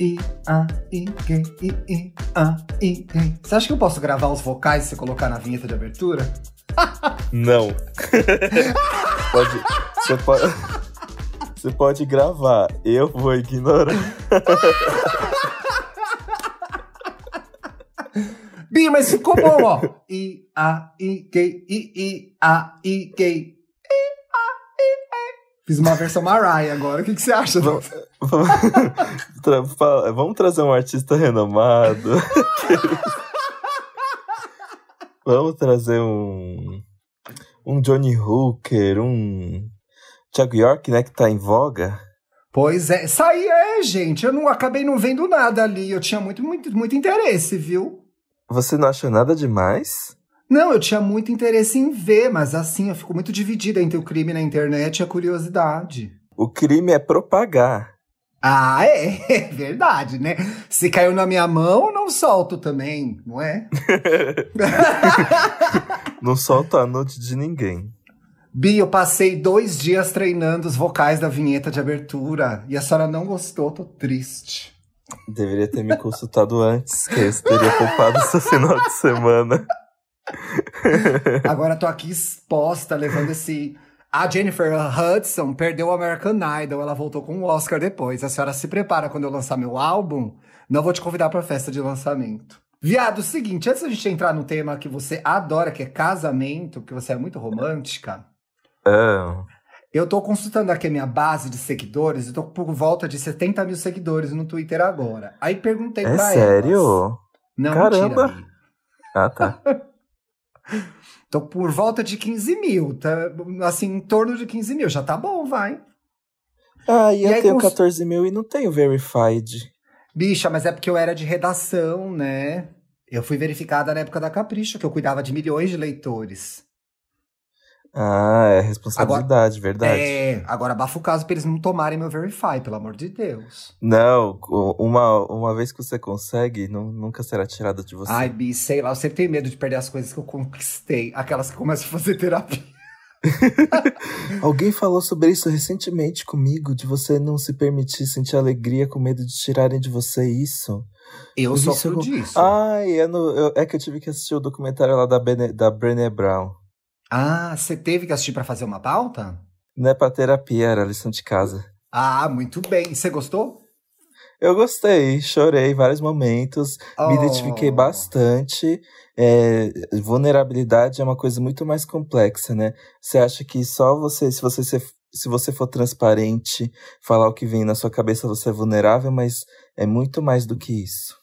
I, A, I, G, I, I, A, I, G. Você acha que eu posso gravar os vocais e você colocar na vinheta de abertura? Não. pode, você pode. Você pode gravar, eu vou ignorar. Bi, mas ficou bom, ó. I, A, I, G, I, I, A, I, G. Fiz uma versão Mariah agora. O que, que você acha? Vamos, tra fala- vamos trazer um artista renomado. vamos trazer um. Um Johnny Hooker, um. Thiago York, né, que tá em voga. Pois é, saí, é, gente. Eu não acabei não vendo nada ali. Eu tinha muito, muito, muito interesse, viu? Você não achou nada demais? Não, eu tinha muito interesse em ver, mas assim, eu fico muito dividida entre o crime na internet e a curiosidade. O crime é propagar. Ah, é, é verdade, né? Se caiu na minha mão, não solto também, não é? Não solta a nude de ninguém. Bi, eu passei dois dias treinando os vocais da vinheta de abertura e a senhora não gostou, tô triste. Deveria ter me consultado antes, que eu teria poupado seu final de semana. Agora tô aqui exposta, levando esse. A Jennifer Hudson perdeu o American Idol, ela voltou com o Oscar depois. A senhora se prepara quando eu lançar meu álbum, não vou te convidar pra festa de lançamento. Viado, seguinte, antes da gente entrar no tema que você adora, que é casamento, que você é muito romântica, Ah, eu tô consultando aqui a minha base de seguidores, eu tô por volta de 70 mil seguidores no Twitter agora. Aí perguntei é pra elas. sério? Não, Caramba. mentira. Ah, tá. Tô por volta de 15 mil, tá? Assim, em torno de 15 mil. Já tá bom, vai. Ah, e, E eu aí, tenho cons- 14 mil e não tenho verified. Bicha, mas é porque eu era de redação, né? Eu fui verificada na época da Capricho, que eu cuidava de milhões de leitores. Ah, é responsabilidade, verdade. É, agora abafa o caso pra eles não tomarem meu Verify, pelo amor de Deus. Não, uma, uma vez que você consegue, nu- nunca será tirada de você. Ai, Bi, sei lá, eu sempre tenho medo de perder as coisas que eu conquistei. Aquelas que começam a fazer terapia. Alguém falou sobre isso recentemente comigo, de você não se permitir sentir alegria com medo de tirarem de você isso. Eu sofro isso- disso. Ai, é, eu- é que eu tive que assistir o documentário lá da, Bene, da Brené Brown. Ah, você teve que assistir pra fazer uma pauta? Não é pra terapia, era lição de casa. Ah, muito bem. Você gostou? Eu gostei, chorei em vários momentos, me identifiquei Oh. bastante. É, vulnerabilidade é uma coisa muito mais complexa, né? Você acha que só você, se você, se você for transparente, falar o que vem na sua cabeça, você é vulnerável, mas é muito mais do que isso.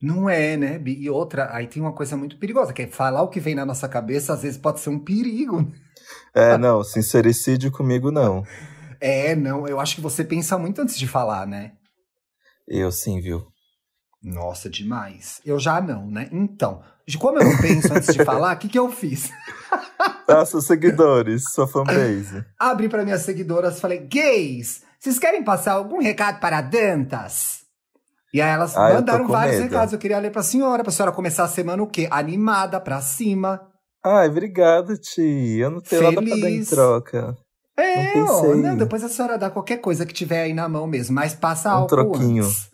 Não é, né? Bi? E outra, aí tem uma coisa muito perigosa, que é falar o que vem na nossa cabeça, às vezes pode ser um perigo. É, não, sincericídio comigo não. É, não, eu acho que você pensa muito antes de falar, né? Eu sim, viu? Nossa, demais. Eu já não, né? Então, de como eu não penso antes de falar, o que, que eu fiz? Ah, seus seguidores, sua fanbase. Abri para minhas seguidoras, falei, gays, vocês querem passar algum recado para Dantas? E aí elas Ah, mandaram vários medo. recados. Eu queria ler pra senhora, pra senhora começar a semana o quê? Animada, pra cima. Ai, obrigado, Ti. Eu não tenho nada pra dar em Feliz. troca. É, Não ó, não, depois a senhora dá qualquer coisa que tiver aí na mão mesmo, mas passa Um álcool troquinho. antes.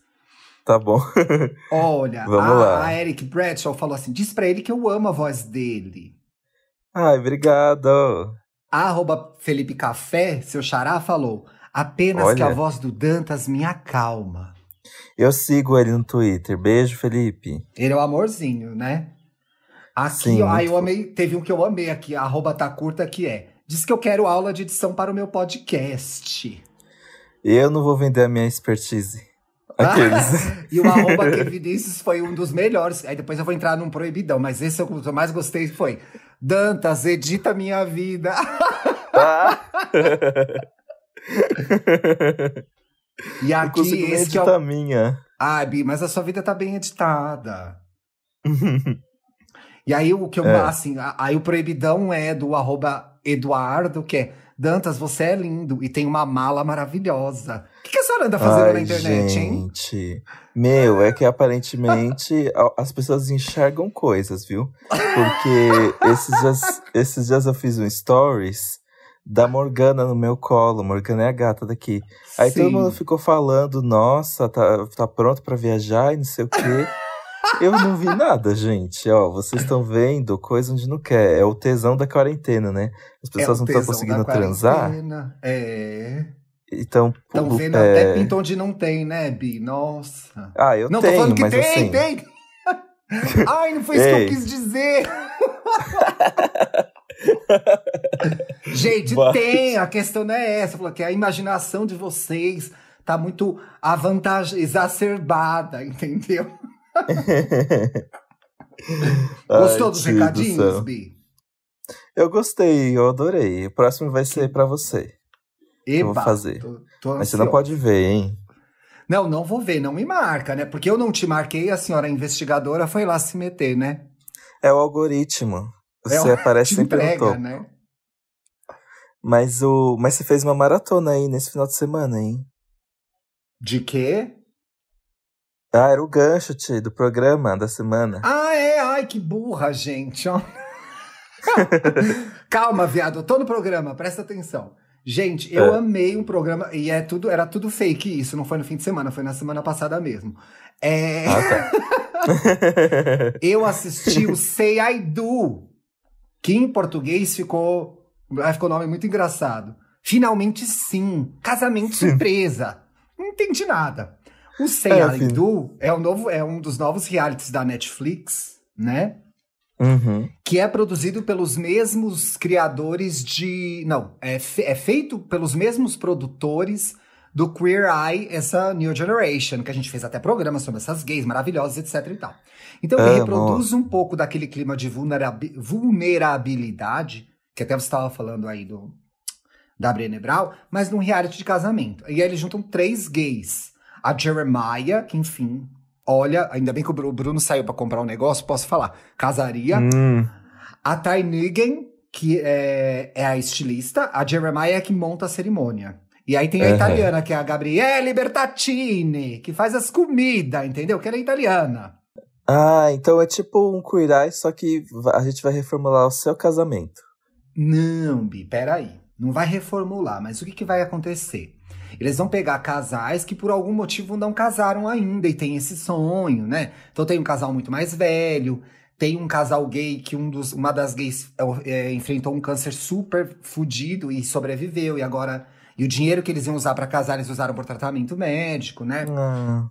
Tá bom. Olha, Vamos a, lá. a Eric Bradshaw falou assim: diz pra ele que eu amo a voz dele. Ai, obrigado. A arroba Felipe Café, seu xará, falou: apenas Olha. que a voz do Dantas me acalma. Eu sigo ele no Twitter. Beijo, Felipe. Ele é o amorzinho, né? Aqui, Sim, ó, aí eu amei, teve um que eu amei aqui, arroba tá curta, que é. Diz que eu quero aula de edição para o meu podcast. Eu não vou vender a minha expertise. Aqueles. E o arroba que Vinícius foi um dos melhores. Aí depois eu vou entrar num proibidão, mas esse é que eu mais gostei foi. Dantas, edita minha vida. Ah! E Eu aqui, consigo nem esse que é o. a minha. Ai, Bi, mas a sua vida tá bem editada. E aí o que eu, É. assim, aí o proibidão é do arroba Eduardo, que é Dantas, você é lindo e tem uma mala maravilhosa. O que, que a senhora anda fazendo Ai, na internet, hein? gente. Meu, é que aparentemente as pessoas enxergam coisas, viu? Porque esses dias, esses dias eu fiz um stories da Morgana no meu colo. Morgana é a gata daqui. Aí Sim. todo mundo ficou falando, nossa, tá, tá pronto pra viajar e não sei o quê. Eu não vi nada, gente. Ó, vocês estão vendo coisa onde não quer. É o tesão da quarentena, né? As pessoas É não estão conseguindo transar. É. Então, Estão vendo é... até pinto onde não tem, né, Bi? Nossa. Ah, eu não, tô tenho, falando que mas tem, assim. tem. Ai, não foi isso que eu Ei. quis dizer. Gente, Vai. tem. A questão não é essa. Falou que a imaginação de vocês tá muito avantage... exacerbada, entendeu? Gostou Ai, dos do recadinhos, céu. Bi? Eu gostei, eu adorei. O próximo vai ser pra você. eu vou Eba, fazer. Tô, tô Mas você não pode ver, hein? Não, não vou ver, não me marca, né? Porque eu não te marquei, a senhora investigadora foi lá se meter, né? É o algoritmo. É Você o- aparece sempre no entrega, topo. né? Mas, o... Mas você fez uma maratona aí nesse final de semana, hein? De quê? Ah, era o gancho, Ti, do programa da semana. Ah, é? Ai, que burra, gente. ó. Calma, viado, eu tô no programa, presta atenção. Gente, eu É. amei um programa, e é tudo, era tudo fake isso, não foi no fim de semana, foi na semana passada mesmo. É, Ah, tá. eu assisti o Say I Do, que em português ficou, ah, ficou um nome muito engraçado. Finalmente sim, casamento Sim. surpresa. Não entendi nada. O Say É, I filho. Do é, o novo, é um dos novos realities da Netflix, né? Uhum. que é produzido pelos mesmos criadores de. Não, é, fe- é feito pelos mesmos produtores do Queer Eye, essa New Generation, que a gente fez até programa sobre essas gays maravilhosas, etc e tal. Então ele reproduz um pouco daquele clima de vulnerabi- vulnerabilidade, que até você estava falando aí do da Brené Brown, mas num reality de casamento. E aí eles juntam três gays. A Jeremiah, que enfim, olha, ainda bem que o Bru- Bruno saiu pra comprar um negócio, posso falar. Casaria. Hum. A Ty Nigen, que é, é a estilista, a Jeremiah é que monta a cerimônia. E aí tem a Aham. italiana, que é a Gabriele Bertaccini, que faz as comidas, entendeu? Que ela é italiana. Ah, então é tipo um Eye, só que a gente vai reformular o seu casamento. Não, Bi, peraí. Não vai reformular, mas o que, que vai acontecer? Eles vão pegar casais que por algum motivo não casaram ainda e tem esse sonho, né? Então tem um casal muito mais velho, tem um casal gay que um dos, uma das gays é, enfrentou um câncer super fudido e sobreviveu, e agora. E o dinheiro que eles iam usar pra casar, eles usaram por tratamento médico, né? Ah,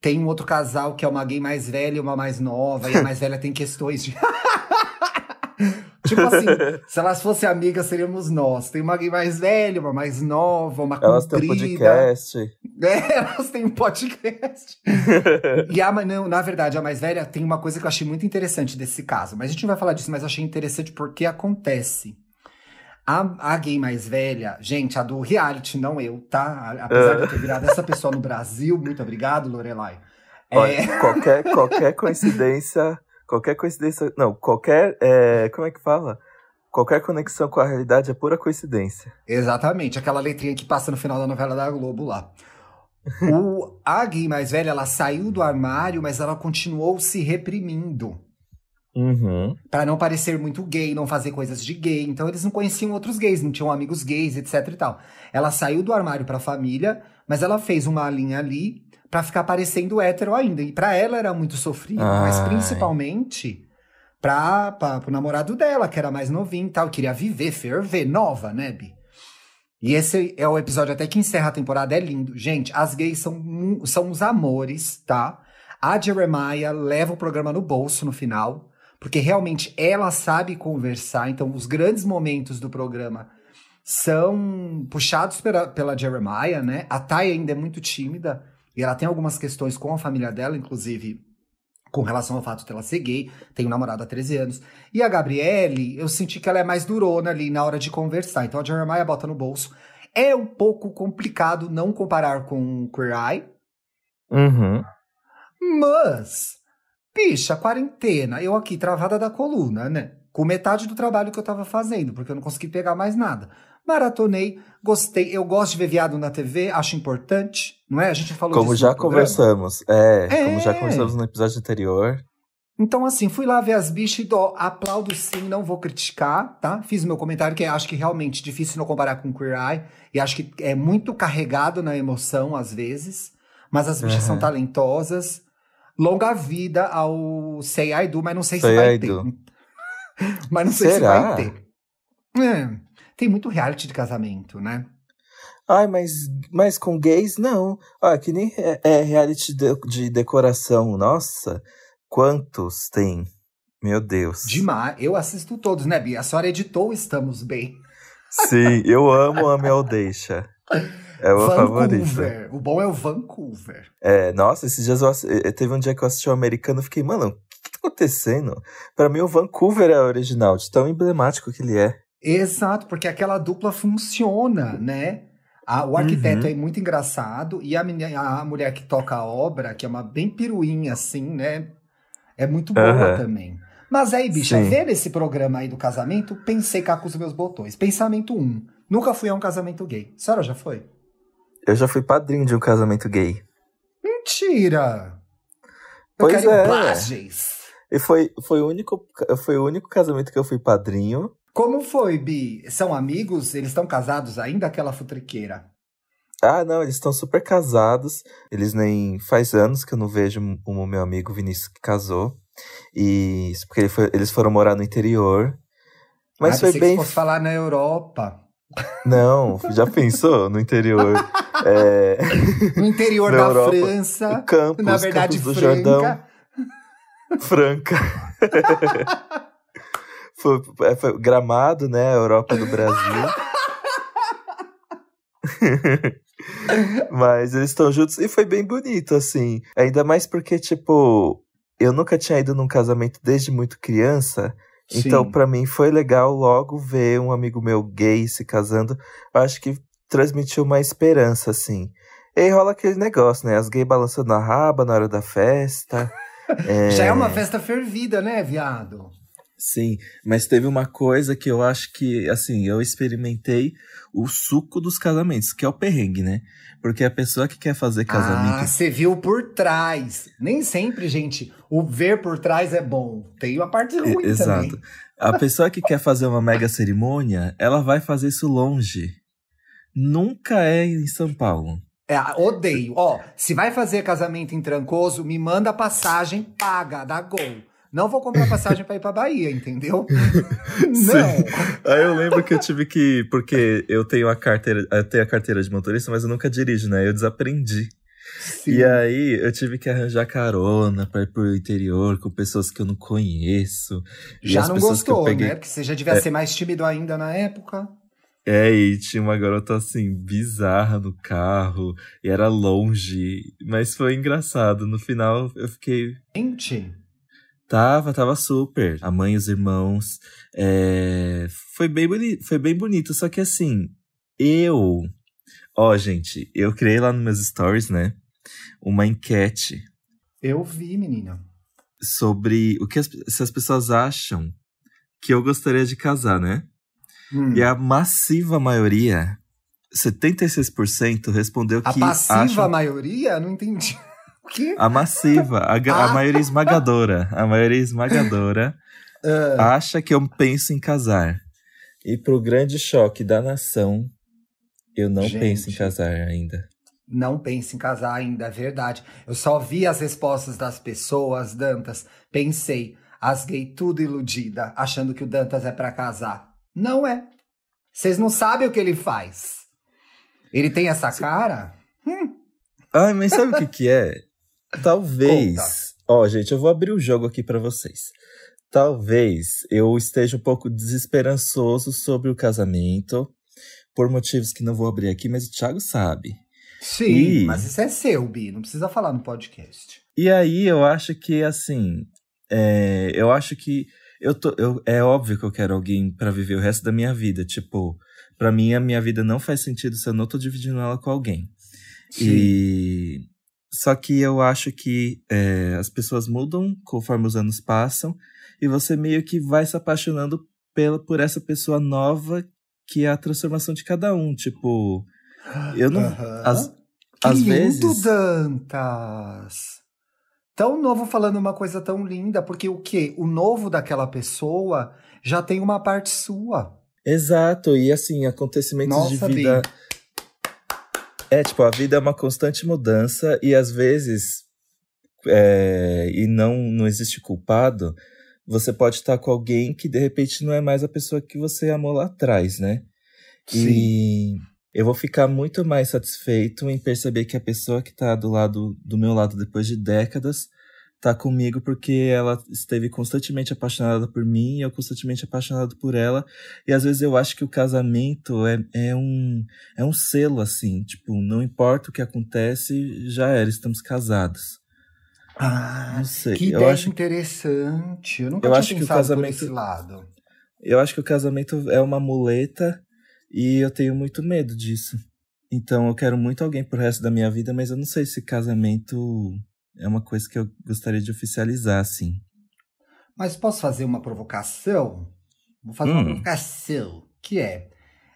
Tem um outro casal que é uma gay mais velha e uma mais nova, e a mais velha tem questões de. tipo assim, se elas fossem amigas, seríamos nós. Tem uma gay mais velha, uma mais nova, uma elas têm um comprida. podcast. É, elas têm um podcast. E a, não, na verdade, a mais velha tem uma coisa que eu achei muito interessante desse caso. Mas a gente não vai falar disso, mas achei interessante porque acontece. A, a gay mais velha, gente, a do reality, não eu, tá? Apesar de eu ter virado essa pessoa no Brasil, muito obrigado, Lorelai. É, Olha, qualquer, qualquer coincidência. Qualquer coincidência. Não, qualquer. é, como é que fala? Qualquer conexão com a realidade é pura coincidência. Exatamente, aquela letrinha que passa no final da novela da Globo lá. O, a gay mais velha, ela saiu do armário, mas ela continuou se reprimindo. Uhum. Pra não parecer muito gay, não fazer coisas de gay. Então eles não conheciam outros gays, não tinham amigos gays, etc e tal. Ela saiu do armário pra família, mas ela fez uma linha ali pra ficar parecendo hétero ainda. E pra ela era muito sofrido, mas Ai. principalmente pra, pra, pro namorado dela, que era mais novinho e tal, queria viver, ferver, nova, né, Bi? E esse é o episódio até que encerra a temporada, é lindo. Gente, as gays são, são os amores, tá? A Jeremiah leva o programa no bolso no final, porque realmente ela sabe conversar, então os grandes momentos do programa são puxados pela, pela Jeremiah, né? A Thay ainda é muito tímida, e ela tem algumas questões com a família dela, inclusive com relação ao fato dela ser gay, tem um namorado há 13 anos. E a Gabriele, eu senti que ela é mais durona ali na hora de conversar. Então a Jeremiah bota no bolso. É um pouco complicado não comparar com Queer Eye, Uhum. mas, bicha, quarentena, eu aqui travada da coluna, né? Com metade do trabalho que eu tava fazendo, porque eu não consegui pegar mais nada. Maratonei, gostei. Eu gosto de ver viado na TV, acho importante, não é? A gente falou Como já conversamos. É, É. como já conversamos no episódio anterior. Então, assim, fui lá ver as bichas e dó, aplaudo sim, não vou criticar, tá? Fiz meu comentário, que acho que realmente difícil não comparar com Queer Eye, e acho que é muito carregado na emoção, às vezes, mas as bichas Uhum. são talentosas. Longa vida ao Say I Do, mas não sei Say se vai I ter. Do. mas não sei se Será? vai ter. É, tem muito reality de casamento, né? Ai, mas, mas com gays, não. Ah, que nem é, é reality de, de decoração. Nossa, quantos tem? Meu Deus. Demais. Eu assisto todos, né, Bia? A senhora editou Estamos Bem. Sim, eu amo a Mel Deixa. É o meu favorito. Vancouver. O bom é o Vancouver. É, nossa, esses dias eu, assi- eh, teve um dia que eu assisti o americano e fiquei, mano, o que, que tá acontecendo? Pra mim, o Vancouver é o original, de tão emblemático que ele é. Exato, porque aquela dupla funciona, né? A- o arquiteto Uhum. é muito engraçado e a, menina- a mulher que toca a obra, que é uma bem piruinha, assim, né? É muito boa Aham. também. Mas aí, bicha, Sim. vendo esse programa aí do casamento, pensei cá com os meus botões. Pensamento 1. Nunca fui a um casamento gay. A senhora já foi? Eu já fui padrinho de um casamento gay. Mentira! Eu Pois quero é. imagens. E foi, foi, o único, foi o único casamento que eu fui padrinho. Como foi, Bi? São amigos? Eles estão casados ainda? Aquela futriqueira. Ah, não, eles estão super casados. Eles nem. Faz anos que eu não vejo o meu amigo Vinícius que casou. E. Porque ele foi- eles foram morar no interior. Mas ah, foi bem. que fosse falar na Europa. Não, já pensou no interior? É, No interior da Europa. França. Campos, na verdade, Campos do Franca. Jordão, Franca. foi, é, foi Gramado, né? Europa do Brasil. Mas eles estão juntos e foi bem bonito, assim. Ainda mais porque, tipo, eu nunca tinha ido num casamento desde muito criança. Então, pra mim, foi legal logo ver um amigo meu gay se casando. Eu acho que transmitiu uma esperança, assim. E aí rola aquele negócio, né? As gays balançando a raba na hora da festa. Já é uma festa fervida, né, viado? Sim, mas teve uma coisa que eu acho que, assim, eu experimentei o suco dos casamentos, que é o perrengue, né? Porque a pessoa que quer fazer Ah, casamento. você viu por trás. Nem sempre, gente, o ver por trás é bom. Tem uma parte ruim E- Exato. também. A pessoa que quer fazer uma mega cerimônia, ela vai fazer isso longe. Nunca é em São Paulo. É, odeio. Ó, se vai fazer casamento em Trancoso, me manda passagem paga, da Gol. Não vou comprar passagem pra ir pra Bahia, entendeu? Não. Aí eu lembro que eu tive que. Porque eu tenho a carteira. Eu tenho a carteira de motorista, mas eu nunca dirijo, né? Eu desaprendi. Sim. E aí eu tive que arranjar carona pra ir pro interior com pessoas que eu não conheço. Já não gostou, peguei- né? Porque você já devia É. ser mais tímido ainda na época. É, e tinha uma garota assim, bizarra no carro, e era longe, mas foi engraçado. No final eu fiquei. Gente, Tava, tava super. A mãe e os irmãos. é, Foi, bem boni... foi bem bonito, só que assim, eu. Ó, gente, eu criei lá nos meus stories, né? Uma enquete eu vi, menina. sobre o que as, se as pessoas acham que eu gostaria de casar, né? Hum. E a massiva maioria, 76%, respondeu A que passiva acham... maioria? Não entendi. O quê? A massiva, a, ga- a Ah. maioria esmagadora, a maioria esmagadora Ah, acha que eu penso em casar. E pro grande choque da nação, eu não Gente. penso em casar ainda. não pense em casar ainda, é verdade. Eu só vi as respostas das pessoas, Dantas. Pensei, as gay tudo iludida, achando que o Dantas é pra casar. Não é. Vocês não sabem o que ele faz. Ele tem essa cara? Ai, mas sabe o que que é? Talvez. Ó, gente, eu vou abrir o jogo aqui pra vocês. Talvez eu esteja um pouco desesperançoso sobre o casamento, por motivos que não vou abrir aqui, mas o Thiago sabe. Sim, Ih. mas isso é seu, Bi. Não precisa falar no podcast. E aí eu acho que, assim, é, eu acho que eu tô, eu, é óbvio que eu quero alguém pra viver o resto da minha vida. Tipo, pra mim a minha vida não faz sentido se eu não tô dividindo ela com alguém. E só que eu acho que é, as pessoas mudam conforme os anos passam e você meio que vai se apaixonando pela, por essa pessoa nova que é a transformação de cada um. Tipo, eu não. Aham. Às, Que às lindo, vezes. Dantas. tão novo falando uma coisa tão linda, porque o quê? O novo daquela pessoa já tem uma parte sua. Exato, e assim, acontecimentos Nossa, de vida. Bi. É, tipo, a vida é uma constante mudança e às vezes. É, e não, não existe culpado. Você pode estar com alguém que de repente não é mais a pessoa que você amou lá atrás, né? Sim. E eu vou ficar muito mais satisfeito em perceber que a pessoa que está do lado do meu lado depois de décadas tá comigo porque ela esteve constantemente apaixonada por mim e eu constantemente apaixonado por ela. E às vezes eu acho que o casamento é, é, um, é um selo, assim. Tipo, não importa o que acontece, já era, estamos casados. Ah, não sei. que eu ideia acho, interessante. Eu nunca eu acho que o casamento, por esse lado. Eu acho que o casamento é uma muleta e eu tenho muito medo disso. Então eu quero muito alguém pro resto da minha vida, mas eu não sei se casamento é uma coisa que eu gostaria de oficializar, assim. Mas posso fazer uma provocação? Vou fazer hum. uma provocação, que é,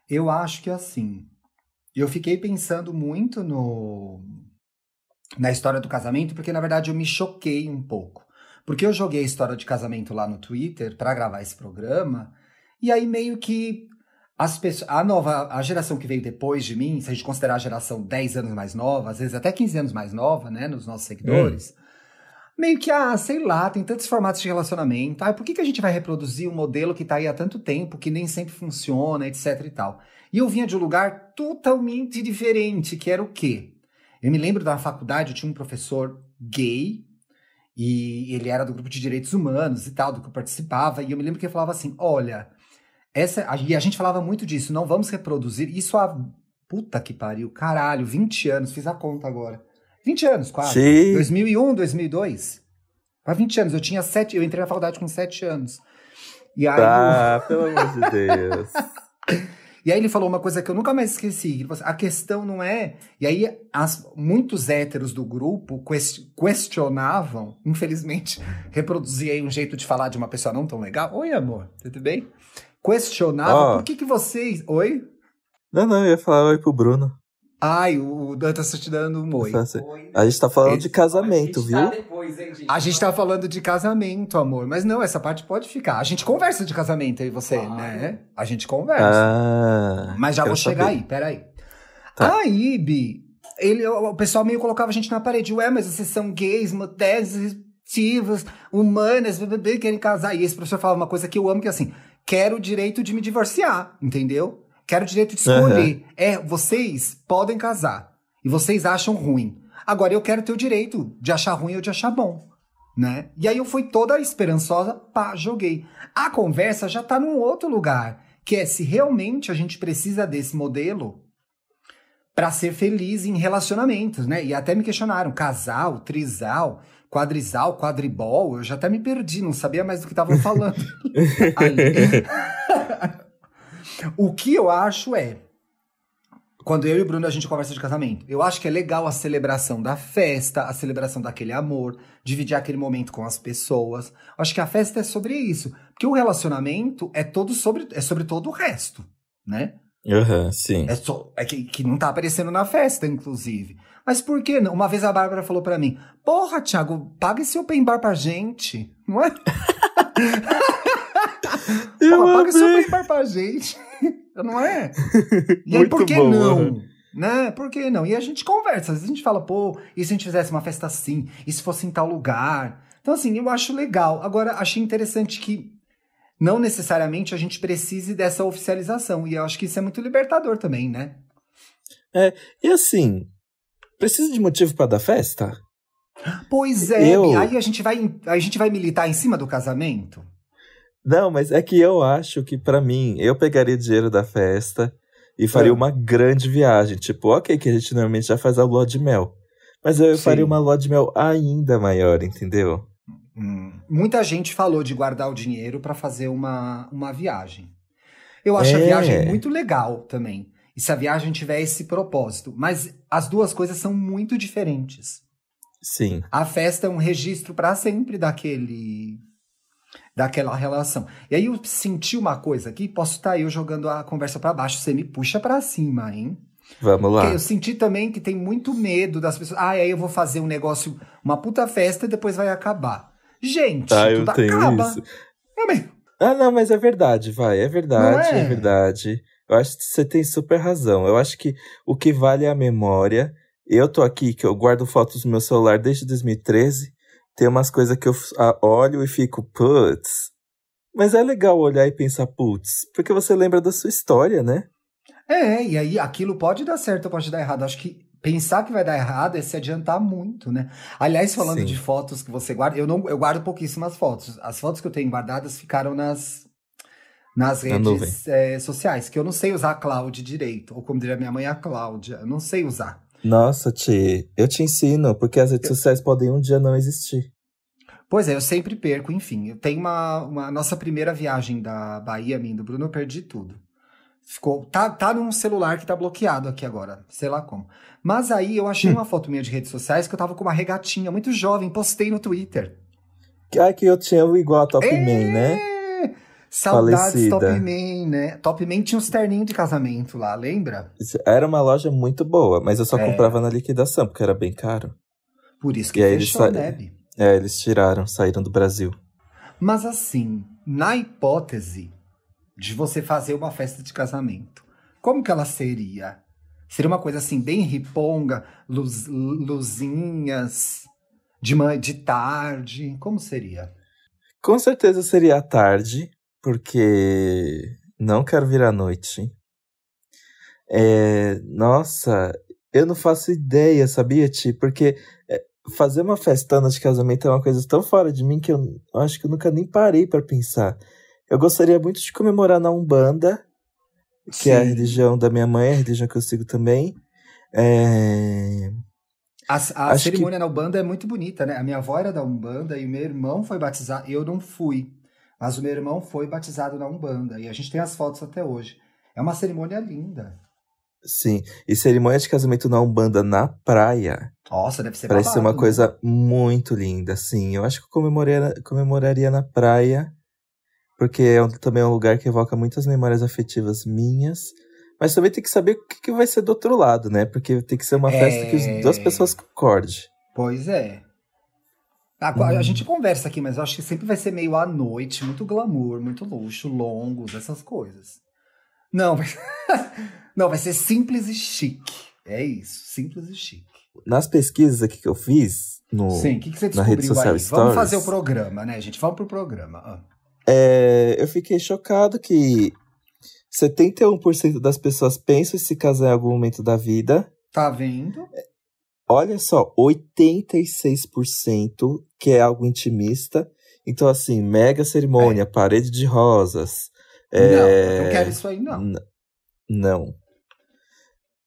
eu acho que assim, eu fiquei pensando muito no na história do casamento, porque na verdade eu me choquei um pouco. Porque eu joguei a história de casamento lá no Twitter para gravar esse programa, e aí meio que as pessoas, a nova, a geração que veio depois de mim, se a gente considerar a geração 10 anos mais nova, às vezes até 15 anos mais nova, né, nos nossos seguidores, hum. meio que, ah, sei lá, tem tantos formatos de relacionamento, ah, por que, que a gente vai reproduzir um modelo que tá aí há tanto tempo, que nem sempre funciona, etc e tal. E eu vinha de um lugar totalmente diferente, que era o quê? Eu me lembro da faculdade, eu tinha um professor gay, e ele era do grupo de direitos humanos e tal, do que eu participava, e eu me lembro que ele falava assim, olha essa, e a gente falava muito disso, não vamos reproduzir isso há. Puta que pariu, caralho, 20 anos, fiz a conta agora. 20 anos, quase. Sim. 2001, 2002. Há 20 anos, eu tinha 7, eu entrei na faculdade com 7 anos. E aí. Ah, eu... pelo amor de Deus. E aí ele falou uma coisa que eu nunca mais esqueci. Assim, a questão não é. E aí as, muitos héteros do grupo questionavam, infelizmente, reproduzi aí um jeito de falar de uma pessoa não tão legal. Oi, amor, tudo bem? Questionava oh. por que, que vocês. Oi? Não, não, eu ia falar oi pro Bruno. Ai, o Dantas tá te dando um oi. A gente tá falando de casamento, viu? Tá depois, hein, a gente tá falando de casamento, amor. Mas não, essa parte pode ficar. A gente conversa de casamento aí você, claro. né? A gente conversa. Ah, mas já vou chegar saber. aí, peraí. Tá. Aí, Bi, ele, o pessoal meio colocava a gente na parede. Ué, mas vocês são gays, ativas, humanas, querem casar. E esse professor falava uma coisa que eu amo, que é assim, quero o direito de me divorciar, entendeu? Quero o direito de escolher. Uhum. É, vocês podem casar. E vocês acham ruim. Agora eu quero ter o direito de achar ruim ou de achar bom. Né? E aí eu fui toda esperançosa, pá, joguei. A conversa já tá num outro lugar, que é se realmente a gente precisa desse modelo para ser feliz em relacionamentos, né? E até me questionaram, casal, trisal, quadrisal, quadribol, eu já até me perdi, não sabia mais do que estavam falando. o que eu acho é, quando eu e o Bruno a gente conversa de casamento, eu acho que é legal a celebração da festa, a celebração daquele amor, dividir aquele momento com as pessoas. Eu acho que a festa é sobre isso, porque o relacionamento é todo sobre é sobre todo o resto, né? Uhum, sim. É, só, é que, que não tá aparecendo na festa, inclusive. Mas por que não? Uma vez a Bárbara falou para mim: Porra, Thiago, paga esse open bar pra gente. Não é? Porra, paga esse open bar pra gente. não é? E aí, por que bom, não? Né? Por que não? E a gente conversa. Às vezes a gente fala, pô, e se a gente fizesse uma festa assim? E se fosse em tal lugar? Então, assim, eu acho legal. Agora, achei interessante que não necessariamente a gente precise dessa oficialização. E eu acho que isso é muito libertador também, né? É, e assim, Precisa de motivo para dar festa? Pois é, eu... aí a gente, vai, a gente vai militar em cima do casamento? Não, mas é que eu acho que para mim, eu pegaria dinheiro da festa e faria é. uma grande viagem. Tipo, ok, que a gente normalmente já faz a lua de mel. Mas eu Sim. faria uma lua de mel ainda maior, entendeu? Hum. Muita gente falou de guardar o dinheiro para fazer uma, uma viagem. Eu acho é. a viagem muito legal também e se a viagem tiver esse propósito. Mas as duas coisas são muito diferentes. Sim. A festa é um registro para sempre daquele daquela relação. E aí eu senti uma coisa aqui, posso estar tá eu jogando a conversa para baixo, você me puxa para cima, hein? Vamos lá. Porque eu senti também que tem muito medo das pessoas. Ah, aí eu vou fazer um negócio, uma puta festa e depois vai acabar. Gente, Ah, eu tudo tenho acaba. isso. Ah, não, mas é verdade, vai. É verdade, é? é? verdade. Eu acho que você tem super razão. Eu acho que o que vale é a memória. Eu tô aqui, que eu guardo fotos no meu celular desde 2013. Tem umas coisas que eu olho e fico, putz. Mas é legal olhar e pensar, putz, porque você lembra da sua história, né? É, e aí aquilo pode dar certo ou pode dar errado. Acho que pensar que vai dar errado é se adiantar muito, né? Aliás, falando Sim. de fotos que você guarda, eu não, eu guardo pouquíssimas fotos. As fotos que eu tenho guardadas ficaram nas nas redes eh, sociais, que eu não sei usar a cloud direito, ou como diria minha mãe, a Cláudia, eu não sei usar. Nossa, Ti, eu te ensino, porque as redes sociais podem um dia não existir. Pois é, eu sempre perco, enfim. Eu tenho uma, uma nossa primeira viagem da Bahia, minha e do Bruno, eu perdi tudo. Ficou, tá, tá num celular que tá bloqueado aqui agora, sei lá como. Mas aí eu achei uma foto minha de redes sociais que eu tava com uma regatinha muito jovem, postei no Twitter. Ah, que eu tinha o igual a Top É! Man, né? Saudades Falecida. Top Man, né? Top Man tinha uns terninhos de casamento lá, lembra? Era uma loja muito boa, mas eu só É. comprava na liquidação, porque era bem caro. Por isso que E aí eles fechou, né? É, eles tiraram, saíram do Brasil. Mas assim, na hipótese de você fazer uma festa de casamento, como que ela seria? Seria uma coisa assim, bem riponga, luz, luzinhas, de, manhã, de tarde, como seria? Com certeza seria à tarde, porque não quero vir à noite. É, nossa, eu não faço ideia, sabia, Ti? Porque é, fazer uma festana de casamento é uma coisa tão fora de mim que eu acho que eu nunca nem parei pra pensar. Eu gostaria muito de comemorar na Umbanda, que é a Sim. religião da minha mãe, a religião que eu sigo também. É, A, a Acho que- cerimônia na Umbanda é muito bonita, né? A minha avó era da Umbanda e meu irmão foi batizado. Eu não fui, mas o meu irmão foi batizado na Umbanda e a gente tem as fotos até hoje. É uma cerimônia linda. Sim, e cerimônia de casamento na Umbanda na praia. Nossa, deve ser Parece ser uma babado, né? coisa muito linda, sim. Eu acho que eu comemoraria, comemoraria na praia, porque é também é um lugar que evoca muitas memórias afetivas minhas. Mas também tem que saber o que, que vai ser do outro lado, né? Porque tem que ser uma É. festa que as duas pessoas concordem. Pois é. A, Hum. a gente conversa aqui, mas eu acho que sempre vai ser meio à noite, muito glamour, muito luxo, longos, essas coisas. Não, vai... não, vai ser simples e chique. É isso, simples e chique. Nas pesquisas aqui que eu fiz, no, Sim, o que, que você na rede descobriu aí? social Vamos Stories. fazer o programa, né, gente? Vamos pro programa. Ah. é, eu fiquei chocado que 71% das pessoas pensam em se casar em algum momento da vida. Tá vendo? Olha só, 86% que é algo intimista. Então, assim, mega cerimônia, parede de rosas. Não, eu é, não quero isso aí, não. n- Não.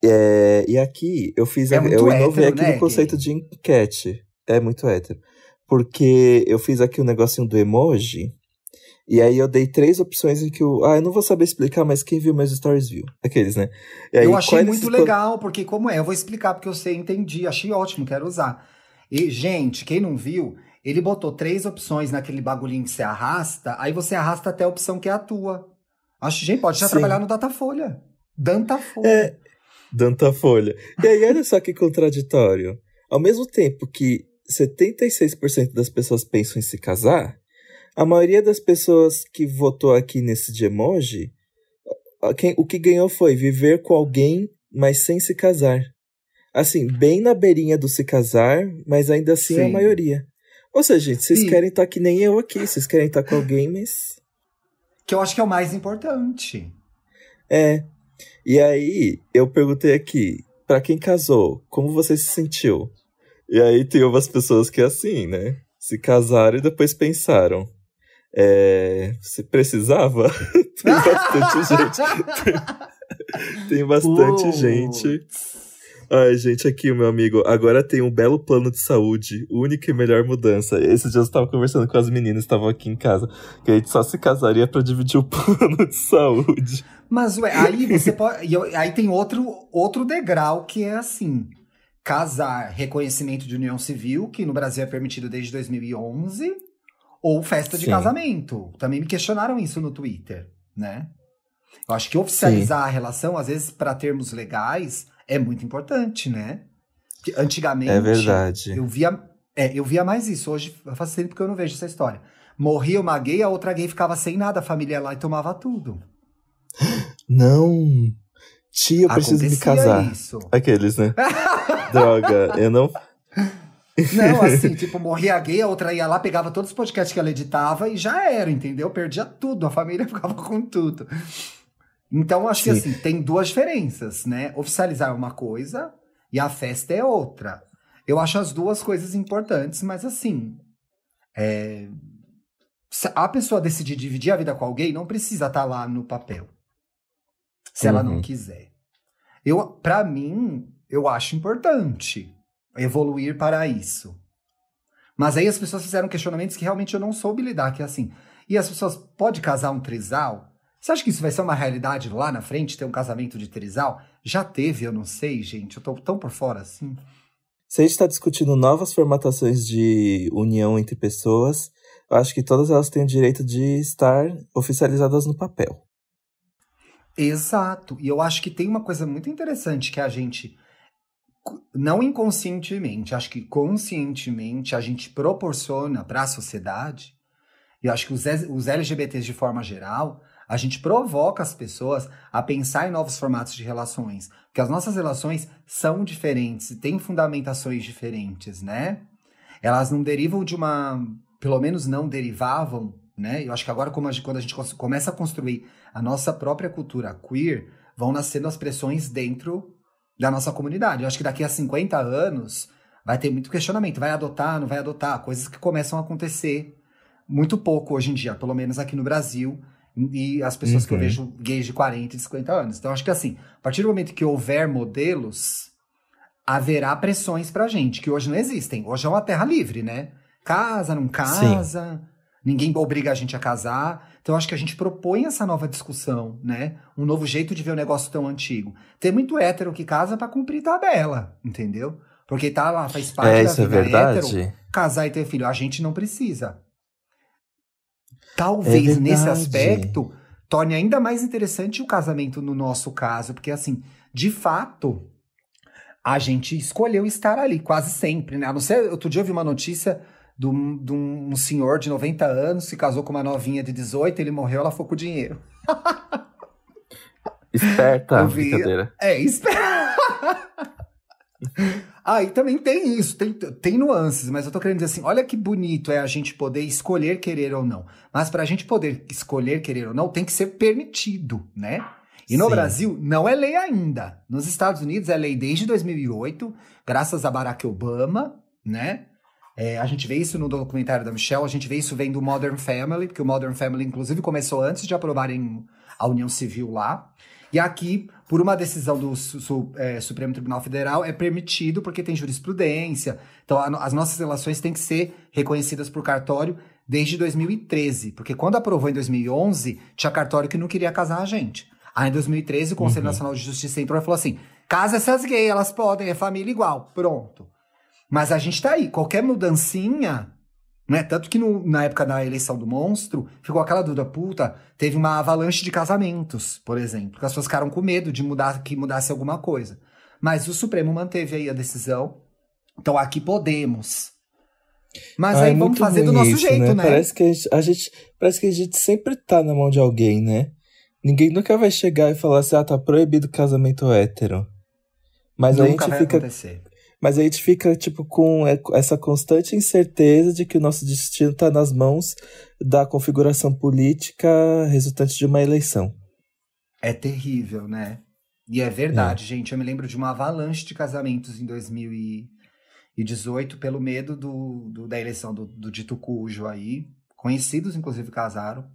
É, e aqui eu fiz. É a- eu inovei hétero, aqui né, no conceito gay? de enquete. É muito hétero. Porque eu fiz aqui o negocinho do emoji. E aí eu dei três opções em que o. Ah, eu não vou saber explicar, mas quem viu meus stories viu. Aqueles, né? E aí, eu achei muito legal, porque como é? Eu vou explicar porque eu sei, entendi. Achei ótimo, quero usar. E, gente, quem não viu, ele botou três opções naquele bagulhinho que você arrasta, aí você arrasta até a opção que é a tua. Acho, gente, pode já Sim. trabalhar no Datafolha. Dantafolha. É, Danta Folha. E aí, olha só que contraditório. Ao mesmo tempo que 76% das pessoas pensam em se casar, a maioria das pessoas que votou aqui nesse de emoji, a- quem- o que ganhou foi viver com alguém, mas sem se casar. Assim, bem na beirinha do se casar, mas ainda assim é a Sim. maioria. Ou seja, gente, vocês Sim. querem estar que nem eu aqui, vocês querem estar com alguém, mas. Que eu acho que é o mais importante. É. E aí, eu perguntei aqui, pra quem casou, como você se sentiu? E aí tem umas pessoas que é assim, né? Se casaram e depois pensaram. É, você precisava? tem bastante gente. Tem bastante Putz. gente. Ai, gente, aqui, meu amigo, agora tem um belo plano de saúde, única e melhor mudança. Esses dias eu tava conversando com as meninas, estavam aqui em casa, que a gente só se casaria pra dividir o plano de saúde. Mas, ué, aí você pode. Aí tem outro, outro degrau que é assim: casar, reconhecimento de união civil, que no Brasil é permitido desde 2011, ou festa de Sim. casamento. Também me questionaram isso no Twitter, né? Eu acho que oficializar a relação, às vezes, para termos legais, é muito importante, né? Antigamente. É verdade. Eu via, é, eu via mais isso. Hoje faz tempo que eu não vejo essa história. Morria uma gay, a outra gay ficava sem nada, a família ia lá e tomava tudo. Não! Tia, eu preciso Acontecia me casar. Isso. Aqueles, né? Droga, eu não. Não, assim, tipo, morria gay, a outra ia lá, pegava todos os podcasts que ela editava e já era, entendeu? Perdia tudo, a família ficava com tudo. Então, acho que Sim. assim, tem duas diferenças, né? Oficializar é uma coisa e a festa é outra. Eu acho as duas coisas importantes, mas assim. é, se a pessoa decidir dividir a vida com alguém, não precisa estar lá no papel. Se ela não Uhum. quiser. Eu, para mim, eu acho importante evoluir para isso. Mas aí as pessoas fizeram questionamentos que realmente eu não soube lidar, que é assim. E as pessoas, pode casar um trisal? Você acha que isso vai ser uma realidade lá na frente, ter um casamento de trisal? Já teve, eu não sei, gente. Eu tô tão por fora assim. Se a gente está discutindo novas formatações de união entre pessoas, eu acho que todas elas têm o direito de estar oficializadas no papel. Exato. E eu acho que tem uma coisa muito interessante que a gente, não inconscientemente, acho que conscientemente, a gente proporciona para a sociedade. E acho que os, os LGBTs de forma geral, a gente provoca as pessoas a pensar em novos formatos de relações. Porque as nossas relações são diferentes, têm fundamentações diferentes, né? Elas não derivam de uma. Pelo menos não derivavam, né? Eu acho que agora, como a gente- quando a gente começa a construir a nossa própria cultura queer, vão nascendo as pressões dentro da nossa comunidade. Eu acho que daqui a 50 anos vai ter muito questionamento. Vai adotar, não vai adotar? Coisas que começam a acontecer muito pouco hoje em dia, pelo menos aqui no Brasil. E as pessoas que eu Uhum. vejo gays de 40 e de 50 anos. Então, acho que assim, a partir do momento que houver modelos, haverá pressões pra gente, que hoje não existem. Hoje é uma terra livre, né? Casa, não casa, ninguém obriga a gente a casar. Então, acho que a gente propõe essa nova discussão, né? Um novo jeito de ver o negócio tão antigo. Tem muito hétero que casa pra cumprir tabela, entendeu? Porque tá lá, faz parte É, da isso é vida verdade. hétero, casar e ter filho. A gente não precisa. Talvez É nesse aspecto torne ainda mais interessante o casamento no nosso caso, porque assim, de fato, a gente escolheu estar ali quase sempre, né? A não ser, outro dia eu vi uma notícia de um, de um senhor de 90 anos se casou com uma novinha de 18, ele morreu, ela ficou com o dinheiro. Esperta, vi. brincadeira. É, espera. ah, e também tem isso, tem, tem nuances, mas eu tô querendo dizer assim, olha que bonito é a gente poder escolher querer ou não. Mas pra gente poder escolher querer ou não, tem que ser permitido, né? E no Sim. Brasil não é lei ainda. Nos Estados Unidos é lei desde 2008, graças a Barack Obama, né? É, a gente vê isso no documentário da Michelle, a gente vê isso vem do Modern Family, porque o Modern Family, inclusive, começou antes de aprovarem a união civil lá. E aqui, por uma decisão do Su- Su- é, Supremo Tribunal Federal, é permitido porque tem jurisprudência. Então, a as nossas relações têm que ser reconhecidas por cartório desde 2013. Porque quando aprovou em 2011, tinha cartório que não queria casar a gente. Aí, em 2013, o Conselho Uhum. Nacional de Justiça entrou e falou assim: casa essas gays, elas podem, é família igual. Pronto. Mas a gente tá aí. Qualquer mudancinha, né? Tanto que no- na época da eleição do monstro, ficou aquela dúvida, puta, teve uma avalanche de casamentos, por exemplo. Que as pessoas ficaram com medo de mudar, que mudasse alguma coisa. Mas o Supremo manteve aí a decisão. Então aqui podemos. Mas Ah, é aí vamos fazer do nosso isso, jeito, né? Parece que a gente, a gente- parece que a gente sempre tá na mão de alguém, né? Ninguém nunca vai chegar e falar assim, ah, tá proibido casamento hétero. Mas a Nunca gente vai fica acontecer. Mas a gente fica, tipo, com é- essa constante incerteza de que o nosso destino está nas mãos da configuração política resultante de uma eleição. É terrível, né? E é verdade, gente. Eu me lembro de uma avalanche de casamentos em 2018 pelo medo do, do- da eleição do, do dito cujo aí. Conhecidos, inclusive, casaram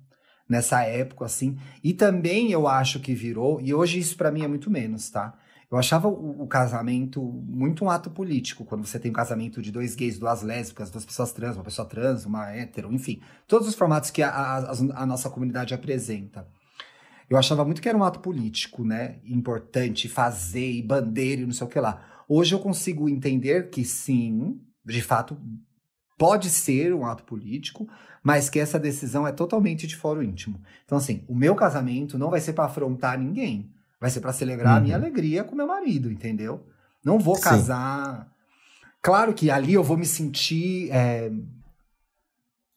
nessa época, assim. E também eu acho que virou, e hoje isso pra mim é muito menos, tá? Eu achava o, o casamento muito um ato político, quando você tem um casamento de dois gays, duas lésbicas, duas pessoas trans, uma pessoa trans, uma hétero, enfim. Todos os formatos que a, a- a nossa comunidade apresenta. Eu achava muito que era um ato político, né? Importante fazer e bandeira e não sei o que lá. Hoje eu consigo entender que sim, de fato, pode ser um ato político, mas que essa decisão é totalmente de foro íntimo. Então, assim, o meu casamento não vai ser para afrontar ninguém. Vai ser para celebrar uhum. a minha uhum. alegria com meu marido, entendeu? Não vou casar. Sim. Claro que ali eu vou me sentir. É,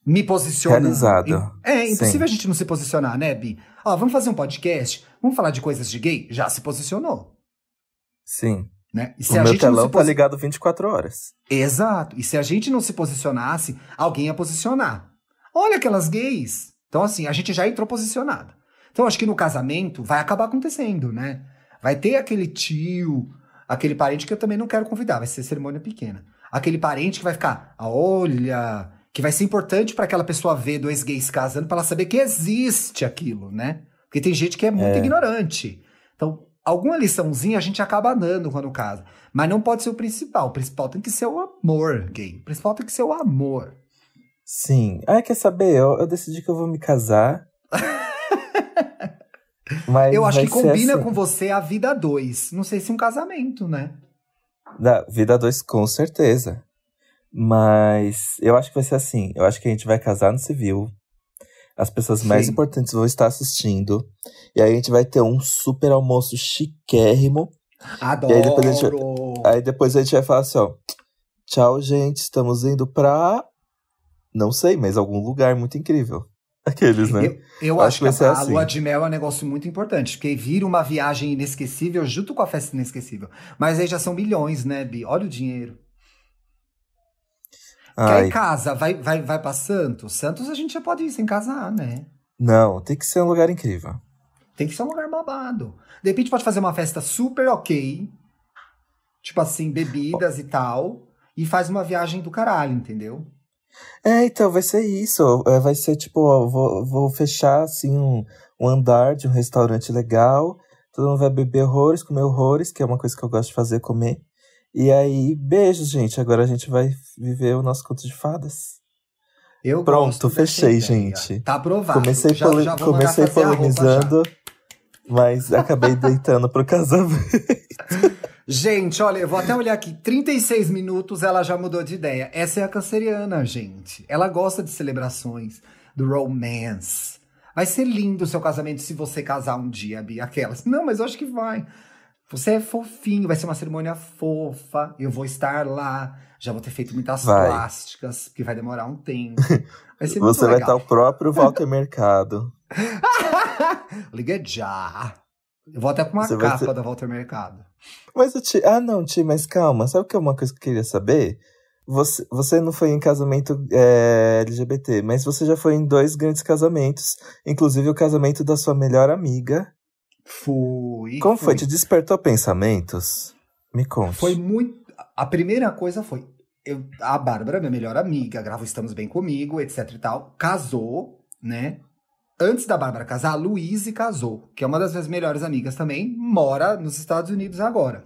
me posicionando. Realizado. É, é impossível Sim. a gente não se posicionar, né, Bi? Ó, vamos fazer um podcast? Vamos falar de coisas de gay? Já se posicionou. Sim. Né? E se o a meu gente telão tá ligado 24 horas. Exato. E se a gente não se posicionasse, alguém ia posicionar. Olha aquelas gays. Então, assim, a gente já entrou posicionado. Então, acho que no casamento vai acabar acontecendo, né? Vai ter aquele tio, aquele parente que eu também não quero convidar, vai ser cerimônia pequena. Aquele parente que vai ficar, olha, que vai ser importante para aquela pessoa ver dois gays casando, para ela saber que existe aquilo, né? Porque tem gente que é muito é. ignorante. Então, alguma liçãozinha a gente acaba dando quando casa. Mas não pode ser o principal. O principal tem que ser o amor gay. O principal tem que ser o amor. Sim. Ah, quer saber? Eu, eu decidi que eu vou me casar. Mas eu acho que combina assim. com você a vida dois. Não sei se um casamento, né? Da vida dois, com certeza. Mas eu acho que vai ser assim. Eu acho que a gente vai casar no civil. As pessoas Sim. mais importantes vão estar assistindo. E aí a gente vai ter um super almoço chiquérrimo. Adoro! E aí depois a gente vai, aí depois a gente vai falar assim, ó. Tchau, gente. Estamos indo pra. Não sei, mas algum lugar muito incrível. Aqueles, né? Eu, eu acho, acho, que, a, a assim. lua de mel é um negócio muito importante, porque vira uma viagem inesquecível junto com a festa inesquecível. Mas aí já são milhões, né, Bi? Olha o dinheiro. Ai. Quer casa, vai, vai, vai pra Santos? Santos a gente já pode ir sem casar, né? Não, tem que ser um lugar incrível. Tem que ser um lugar babado. De repente pode fazer uma festa super ok. Tipo assim, bebidas oh. e tal. E faz uma viagem do caralho, entendeu? É, então vai ser isso. É, vai ser tipo, ó, vou, vou fechar assim um, um andar de um restaurante legal. Todo mundo vai beber horrores, comer horrores, que é uma coisa que eu gosto de fazer, comer. E aí, beijos, gente. Agora a gente vai viver o nosso conto de fadas. Eu Pronto, fechei, gente. Tá aprovado. Comecei, já, já comecei polemizando, mas acabei deitando pro casamento. Gente, olha, eu vou até olhar aqui. 36 minutos, ela já mudou de ideia. Essa é a canceriana, gente. Ela gosta de celebrações, do romance. Vai ser lindo o seu casamento se você casar um dia, Bia. Aquelas. Não, mas eu acho que vai. Você é fofinho, vai ser uma cerimônia fofa. Eu vou estar lá. Já vou ter feito muitas vai. plásticas, porque vai demorar um tempo. Vai ser Você vai estar o próprio Walter Mercado. Liga já. Eu vou até com uma Você capa ser... da Walter Mercado. Mas o Ti. Ah, não, Ti, mas calma. Sabe o que é uma coisa que eu queria saber? Você, você não foi em casamento é, LGBT, mas você já foi em dois grandes casamentos, inclusive o casamento da sua melhor amiga, Fui. Como fui. foi? Te despertou pensamentos? Me conte. Foi muito. A primeira coisa foi. Eu, a Bárbara, minha melhor amiga, grava Estamos Bem Comigo, etc e tal, casou, né? Antes da Bárbara casar, a Luíse casou, que é uma das minhas melhores amigas também, mora nos Estados Unidos agora.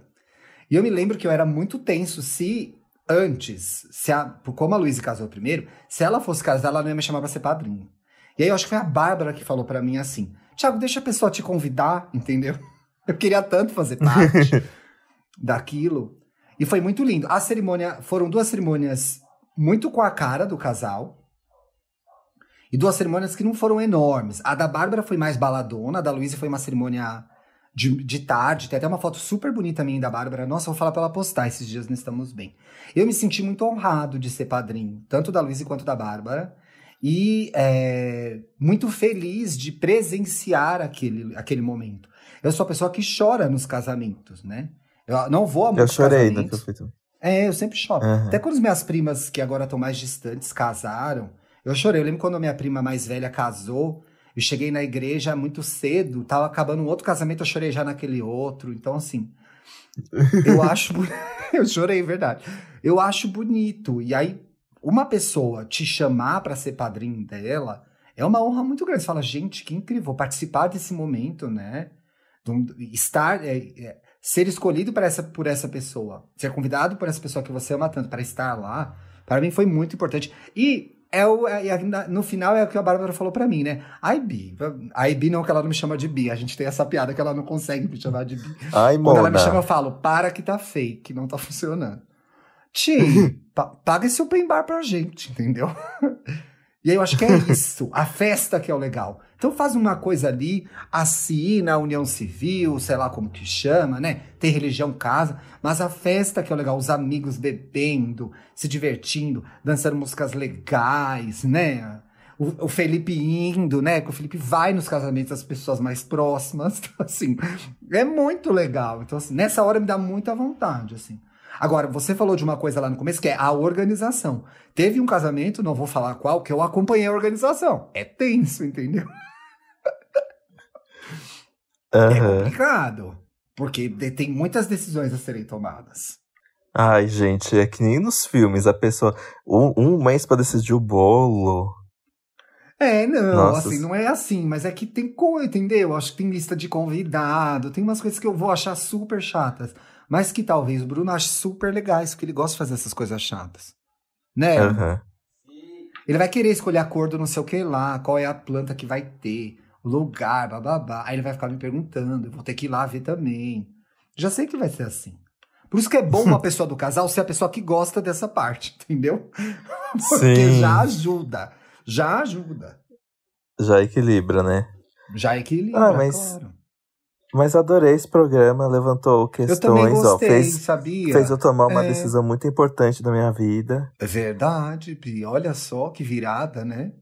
E eu me lembro que eu era muito tenso se antes, se a, como a Luíse casou primeiro, se ela fosse casar, ela não ia me chamar pra ser padrinho. E aí eu acho que foi a Bárbara que falou para mim assim: Tiago, deixa a pessoa te convidar, entendeu? Eu queria tanto fazer parte daquilo. E foi muito lindo. A cerimônia, foram duas cerimônias muito com a cara do casal. E duas cerimônias que não foram enormes. A da Bárbara foi mais baladona, a da Luísa foi uma cerimônia de, de tarde. Tem até uma foto super bonita minha da Bárbara. Nossa, vou falar pra ela postar esses dias, não estamos bem. Eu me senti muito honrado de ser padrinho, tanto da Luísa quanto da Bárbara e é, muito feliz de presenciar aquele, aquele momento. Eu sou a pessoa que chora nos casamentos, né? Eu não vou a muitos Eu chorei no teu feito. É, eu sempre choro. Uhum. Até quando as minhas primas, que agora estão mais distantes, casaram, eu chorei. Eu lembro quando a minha prima mais velha casou, eu cheguei na igreja muito cedo, tava acabando um outro casamento, eu chorei já naquele outro. Então, assim, eu acho. eu chorei, verdade. Eu acho bonito. E aí, uma pessoa te chamar para ser padrinho dela é uma honra muito grande. Você fala, gente, que incrível, participar desse momento, né? Estar, é, é, ser escolhido por essa, por essa pessoa, ser convidado por essa pessoa que você ama tanto para estar lá, para mim foi muito importante. E é o, é, no final é o que a Bárbara falou para mim, né? Ai, Bi. Ai, Bi não que ela não me chama de Bi. A gente tem essa piada que ela não consegue me chamar de Bi. Ai, Quando Mona. ela me chama, eu falo, para que tá fake, não tá funcionando. Ti, paga esse open bar pra gente, entendeu? E aí eu acho que é isso, a festa que é o legal. Então faz uma coisa ali, assina a união civil, sei lá como que chama, né? Tem religião, casa, mas a festa que é o legal, os amigos bebendo, se divertindo, dançando músicas legais, né? O, o Felipe indo, né? Que o Felipe vai nos casamentos das pessoas mais próximas, então, assim, é muito legal. Então, assim, nessa hora me dá muita vontade, assim. Agora, você falou de uma coisa lá no começo, que é a organização. Teve um casamento, não vou falar qual, que eu acompanhei a organização. É tenso, entendeu? Uhum. É complicado. Porque tem muitas decisões a serem tomadas. Ai, gente, é que nem nos filmes, a pessoa. Um, um mês pra decidir o bolo. É, não, Nossa. assim, não é assim, mas é que tem coisa, entendeu? Acho que tem lista de convidado, tem umas coisas que eu vou achar super chatas, mas que talvez o Bruno ache super legais, porque ele gosta de fazer essas coisas chatas. Né? Aham. Ele vai querer escolher a cor do não sei o que lá, qual é a planta que vai ter, o lugar, bababá. Aí ele vai ficar me perguntando, eu vou ter que ir lá ver também. Já sei que vai ser assim. Por isso que é bom uma pessoa do casal ser a pessoa que gosta dessa parte, entendeu? Porque Sim. já ajuda. Já ajuda. Já equilibra, né? Já equilibra, Ah, mas claro. Mas adorei esse programa, levantou questões, ó. gostei, Fez, sabia? fez eu tomar uma É. decisão muito importante da minha vida. É verdade, Bi. Olha só que virada, né?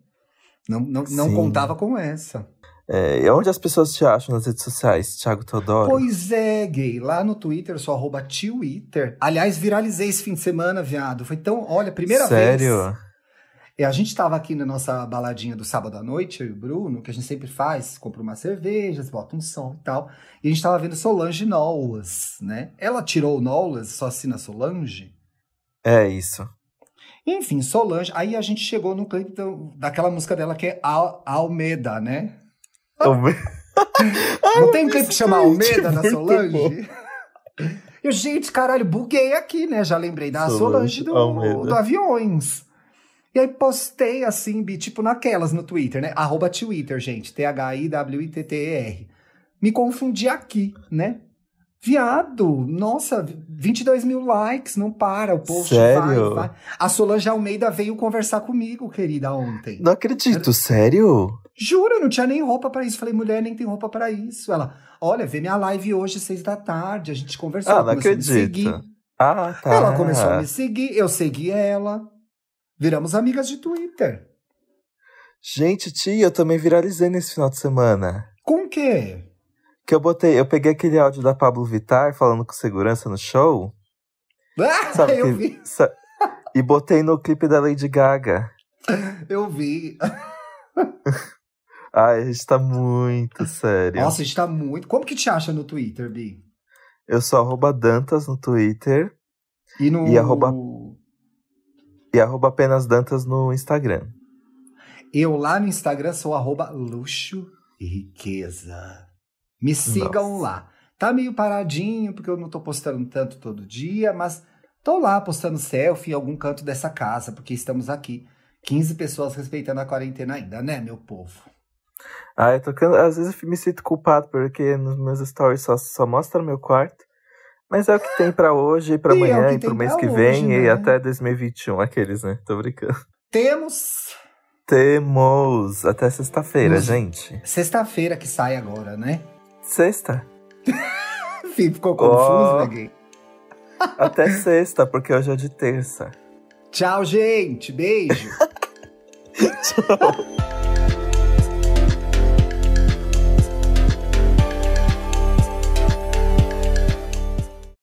Não, não, não contava com essa. É, onde as pessoas te acham nas redes sociais, Thiago Teodoro? Pois é, gay. Lá no Twitter, sou arroba Twitter. Aliás, viralizei esse fim de semana, viado. Foi tão. Olha, primeira Sério? vez. É, a gente tava aqui na nossa baladinha do sábado à noite, eu e o Bruno, que a gente sempre faz, compra umas cervejas, bota um som e tal. E a gente tava vendo Solange Knowles, né? Ela tirou o Knowles, só assina Solange. É isso. Enfim, Solange. Aí a gente chegou no clipe do- daquela música dela que é Al Almeda, né? Não tem um clipe que chama Almeda da muito Solange? Eu, gente, caralho, buguei aqui, né? Já lembrei da Solange Solange do, Almeida. do Aviões. E aí postei assim, bi, tipo naquelas no Twitter, né? Arroba Twitter, gente. T-H-I-W-I-T-T-E-R. Me confundi aqui, né? Viado, nossa, 22 mil likes, não para, o post Sério? vai, vai. A Solange Almeida veio conversar comigo, querida, ontem. Não acredito, sério? Juro, eu não tinha nem roupa pra isso. Falei, mulher, nem tem roupa pra isso. Ela, olha, vê minha live hoje, seis da tarde. A gente conversou. Ah, ela não começou a me acredito. seguir. Ah, tá. Ela começou a me seguir, eu segui ela. Viramos amigas de Twitter. Gente, tia, eu também viralizei nesse final de semana. Com o quê? Que eu botei, eu peguei aquele áudio da Pablo Vittar falando com segurança no show. Ah, Sabe eu que- vi, sa- E botei no clipe da Lady Gaga. eu vi. Ai, a gente tá muito sério. Nossa, a gente tá muito. Como que te acha no Twitter, Bi? Eu sou arroba Dantas no Twitter E no. E arroba- e arroba apenas Dantas no Instagram. Eu lá no Instagram sou arroba luxo e riqueza. Me sigam Nossa. lá. Tá meio paradinho, porque eu não tô postando tanto todo dia, mas tô lá postando selfie em algum canto dessa casa, porque estamos aqui. 15 pessoas respeitando a quarentena ainda, né, meu povo? Ah, eu tô às vezes eu me sinto culpado porque nos meus stories só, só mostra meu quarto. Mas é o que tem pra hoje, pra E é amanhã que e pro mês que hoje, vem e né? até 2021. Aqueles, né? Tô brincando. Temos Temos até sexta-feira, Nos- gente. sexta-feira que sai agora, né? Sexta? Ficou confuso, Ó. né, gay? Até sexta, porque hoje é de terça. Tchau, gente. Beijo. Tchau.